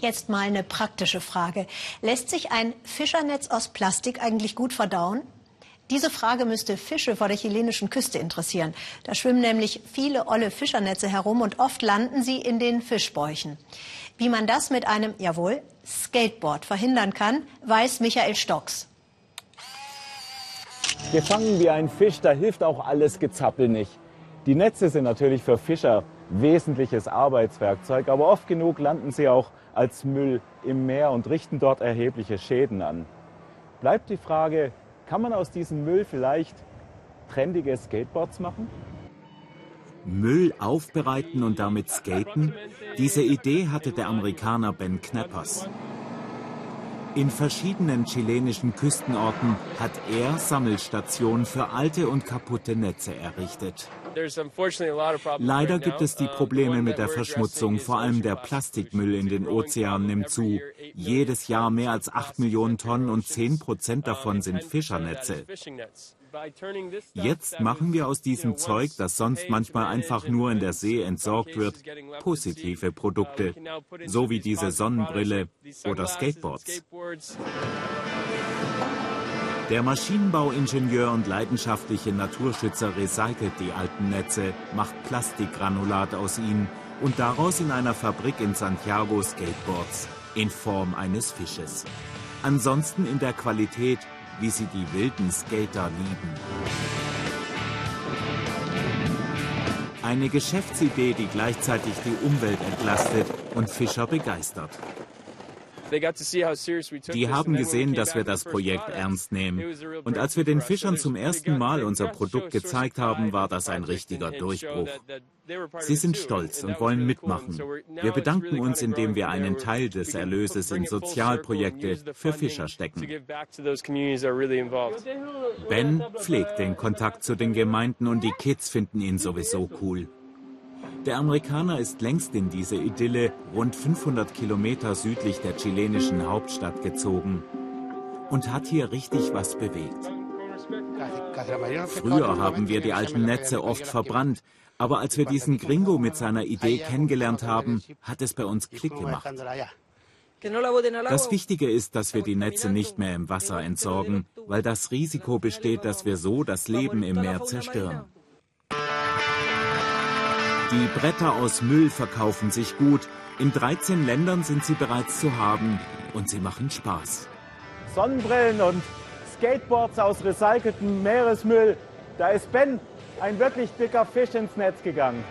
Jetzt mal eine praktische Frage. Lässt sich ein Fischernetz aus Plastik eigentlich gut verdauen? Diese Frage müsste Fische vor der chilenischen Küste interessieren. Da schwimmen nämlich viele olle Fischernetze herum und oft landen sie in den Fischbäuchen. Wie man das mit einem, jawohl, Skateboard verhindern kann, weiß Michael Stocks. Gefangen wie ein Fisch, da hilft auch alles Gezappel nicht. Die Netze sind natürlich für Fischer wesentliches Arbeitswerkzeug, aber oft genug landen sie auch als Müll im Meer und richten dort erhebliche Schäden an. Bleibt die Frage, kann man aus diesem Müll vielleicht trendige Skateboards machen? Müll aufbereiten und damit skaten? Diese Idee hatte der Amerikaner Ben Knappers. In verschiedenen chilenischen Küstenorten hat er Sammelstationen für alte und kaputte Netze errichtet. Leider gibt es die uh, Probleme mit der Verschmutzung, vor allem der Plastikmüll in den Ozeanen nimmt zu. Jedes Jahr mehr als 8 Millionen Tonnen und 10 Prozent davon sind Fischernetze. Jetzt machen wir aus diesem Zeug, das sonst manchmal einfach nur in der See entsorgt wird, positive Produkte, so wie diese Sonnenbrille oder Skateboards. Der Maschinenbauingenieur und leidenschaftliche Naturschützer recycelt die alten Netze, macht Plastikgranulat aus ihnen und daraus in einer Fabrik in Santiago Skateboards in Form eines Fisches. Ansonsten in der Qualität, wie sie die wilden Skater lieben. Eine Geschäftsidee, die gleichzeitig die Umwelt entlastet und Fischer begeistert. Die haben gesehen, dass wir das Projekt ernst nehmen. Und als wir den Fischern zum ersten Mal unser Produkt gezeigt haben, war das ein richtiger Durchbruch. Sie sind stolz und wollen mitmachen. Wir bedanken uns, indem wir einen Teil des Erlöses in Sozialprojekte für Fischer stecken. Ben pflegt den Kontakt zu den Gemeinden und die Kids finden ihn sowieso cool. Der Amerikaner ist längst in diese Idylle rund 500 Kilometer südlich der chilenischen Hauptstadt gezogen und hat hier richtig was bewegt. Früher haben wir die alten Netze oft verbrannt, aber als wir diesen Gringo mit seiner Idee kennengelernt haben, hat es bei uns Klick gemacht. Das Wichtige ist, dass wir die Netze nicht mehr im Wasser entsorgen, weil das Risiko besteht, dass wir so das Leben im Meer zerstören. Die Bretter aus Müll verkaufen sich gut. In 13 Ländern sind sie bereits zu haben und sie machen Spaß. Sonnenbrillen und Skateboards aus recyceltem Meeresmüll. Da ist Ben, ein wirklich dicker Fisch, ins Netz gegangen.